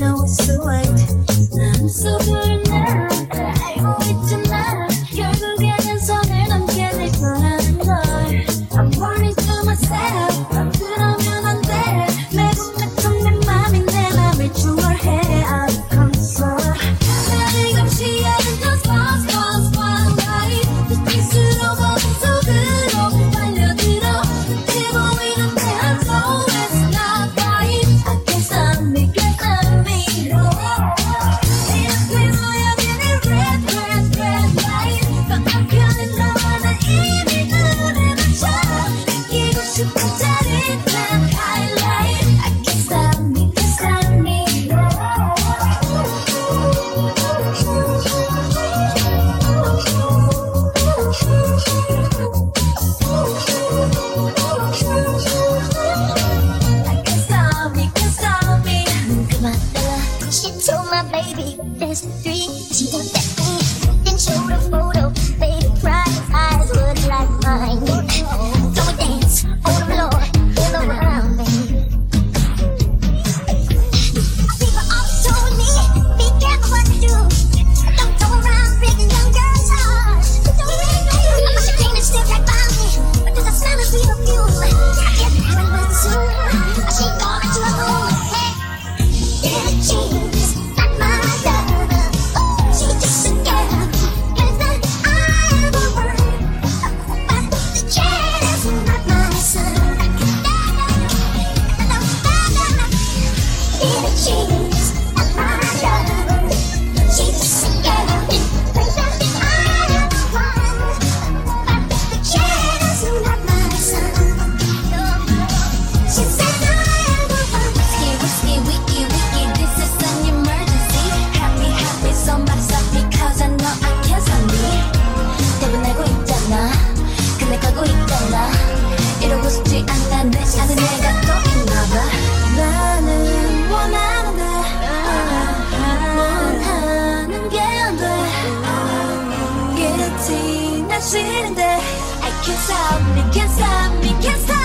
know it's so right. I'm so good. There's three. She got that thing. Then show the four. She I can't stop me, can't stop me, can't stop.